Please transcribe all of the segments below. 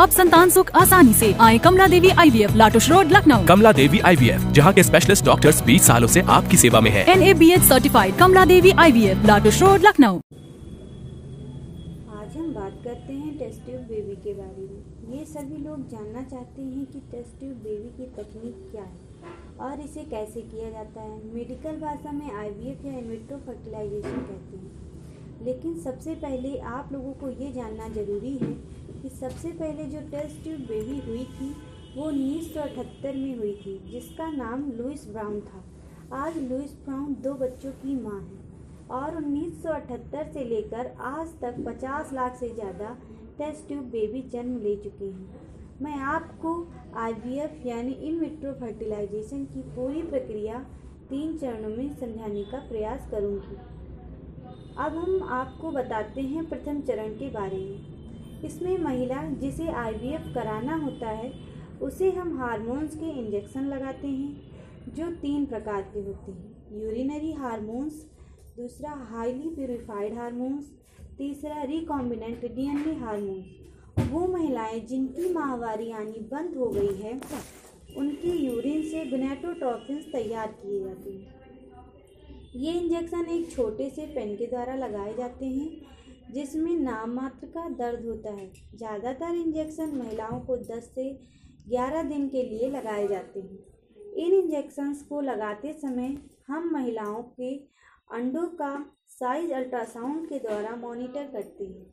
अब संतान सुख आसानी से। आए Kamla Devi IVF Latouche road Lucknow. Kamla Devi IVF जहाँ के स्पेशलिस्ट डॉक्टर्स 20 सालों से आपकी सेवा में है। N A B H certified Kamla Devi IVF Latouche road Lucknow. आज हम बात करते हैं टेस्ट ट्यूब बेबी के बारे में। ये सभी लोग जानना चाहते हैं कि टेस्ट ट्यूब बेबी की तकनीक क्या है और इसे कैसे किया जाता है। मेडिकल भाषा में आईवीएफ या इनविट्रो फर्टिलाइजेशन कहते हैं। लेकिन सबसे पहले आप लोगों को ये जानना ज़रूरी है कि सबसे पहले जो टेस्ट ट्यूब बेबी हुई थी, वो उन्नीस सौ अठहत्तर में हुई थी, जिसका नाम लुइस ब्राउन था। आज लुइस ब्राउन दो बच्चों की माँ है और 1978 से लेकर आज तक 50 लाख से ज़्यादा टेस्ट ट्यूब बेबी जन्म ले चुके हैं। मैं आपको आईवीएफ यानी इन विट्रो फर्टिलाइजेशन की पूरी प्रक्रिया तीन चरणों में समझाने का प्रयास करूँगी। अब हम आपको बताते हैं प्रथम चरण के बारे में। इसमें महिला जिसे आईवीएफ कराना होता है, उसे हम हार्मोन्स के इंजेक्शन लगाते हैं, जो तीन प्रकार के होते हैं। यूरिनरी हार्मोन्स, दूसरा हाईली प्योरीफाइड हार्मोन्स, तीसरा रिकॉम्बिनेंट डीएनए हार्मोन्स। वो महिलाएँ जिनकी माहवारी आनी बंद हो गई है, उनके यूरिन से गुनेटोट्रॉफिन्स तैयार किए जाते हैं। ये इंजेक्शन एक छोटे से पेन के द्वारा लगाए जाते हैं, जिसमें नाम मात्र का दर्द होता है। ज़्यादातर इंजेक्शन महिलाओं को 10 से 11 दिन के लिए लगाए जाते हैं। इन इंजेक्शंस को लगाते समय हम महिलाओं के अंडों का साइज़ अल्ट्रासाउंड के द्वारा मॉनिटर करते हैं।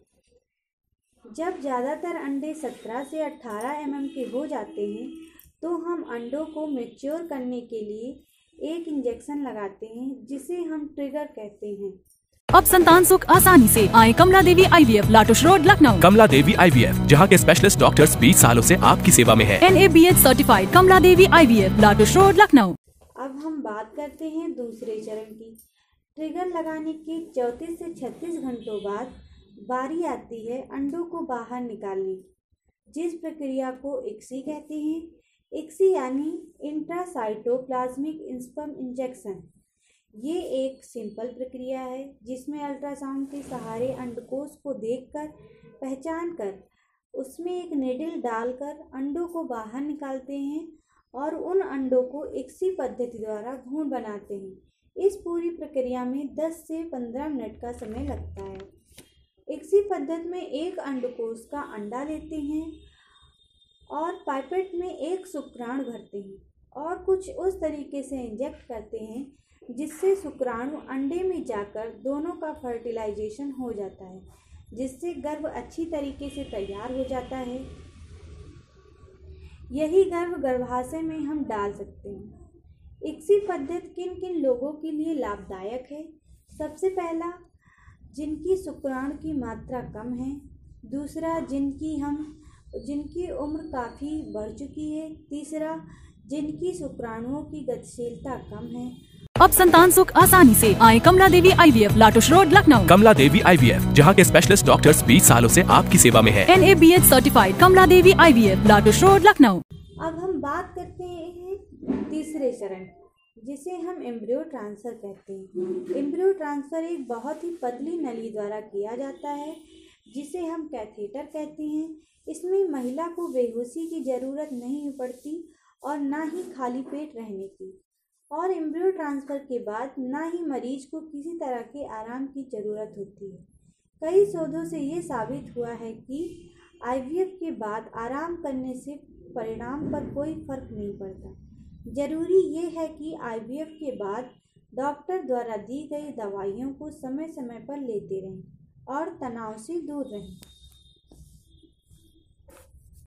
जब ज़्यादातर अंडे 17 से 18 एम के हो जाते हैं तो हम अंडों को मेच्योर करने के लिए एक इंजेक्शन लगाते हैं जिसे हम ट्रिगर कहते हैं। अब संतान सुख आसानी से आए Kamla Devi IVF Latouche road Lucknow. Kamla Devi IVF जहाँ के स्पेशलिस्ट डॉक्टर्स 20 सालों से आपकी सेवा में हैं। N A B H certified Kamla Devi IVF Latouche road Lucknow. अब हम बात करते हैं दूसरे चरण की। ट्रिगर लगाने के चौतीस से छत्तीस घंटों बाद बारी आती है अंडों को बाहर निकालने। की जिस प्रक्रिया को इक्सी कहते हैं इक्सी यानी इंट्रासाइटोप्लाज्मिक इंस्पम इंजेक्शन। ये एक सिंपल प्रक्रिया है, जिसमें अल्ट्रासाउंड के सहारे अंडकोश को देखकर पहचान कर उसमें एक नेडल डालकर अंडों को बाहर निकालते हैं और उन अंडों को इक्सी पद्धति द्वारा घून बनाते हैं। इस पूरी प्रक्रिया में 10 से 15 मिनट का समय लगता है। इक्सी पद्धति में एक अंडकोश का अंडा लेते हैं और पाइपेट में एक शुक्राणु भरते हैं और कुछ उस तरीके से इंजेक्ट करते हैं जिससे शुक्राणु अंडे में जाकर दोनों का फर्टिलाइजेशन हो जाता है, जिससे गर्भ अच्छी तरीके से तैयार हो जाता है। यही गर्भ गर्भाशय में हम डाल सकते हैं। इक्सी पद्धति किन किन लोगों के लिए लाभदायक है? सबसे पहला, जिनकी शुक्राणु की मात्रा कम है। दूसरा, जिनकी हम जिनकी उम्र काफ़ी बढ़ चुकी है। तीसरा जिनकी शुक्राणुओं की गतिशीलता कम है। अब संतान सुख आसानी से आए Kamla Devi IVF Latouche road Lucknow. Kamla Devi IVF जहाँ के स्पेशलिस्ट डॉक्टर्स 20 सालों से आपकी सेवा में हैं। N A B H certified Kamla Devi IVF Latouche road Lucknow. अब हम बात करते हैं तीसरे चरण जिसे हम एम्ब्रियो ट्रांसफ़र कहते हैं। एम्ब्रियो ट्रांसफ़र एक बहुत ही पतली नली द्वारा किया जाता है। जिसे हम कैथेटर कहते हैं, इसमें महिला को बेहोशी की ज़रूरत नहीं पड़ती और ना ही खाली पेट रहने की। और एम्ब्रियो ट्रांसफ़र के बाद ना ही मरीज़ को किसी तरह के आराम की ज़रूरत होती है। कई शोधों से ये साबित हुआ है कि आईवीएफ के बाद आराम करने से परिणाम पर कोई फ़र्क नहीं पड़ता। ज़रूरी ये है कि आईवीएफ के बाद डॉक्टर द्वारा दी गई दवाइयों को समय समय पर लेते रहें। और तनाव से दूर रहें।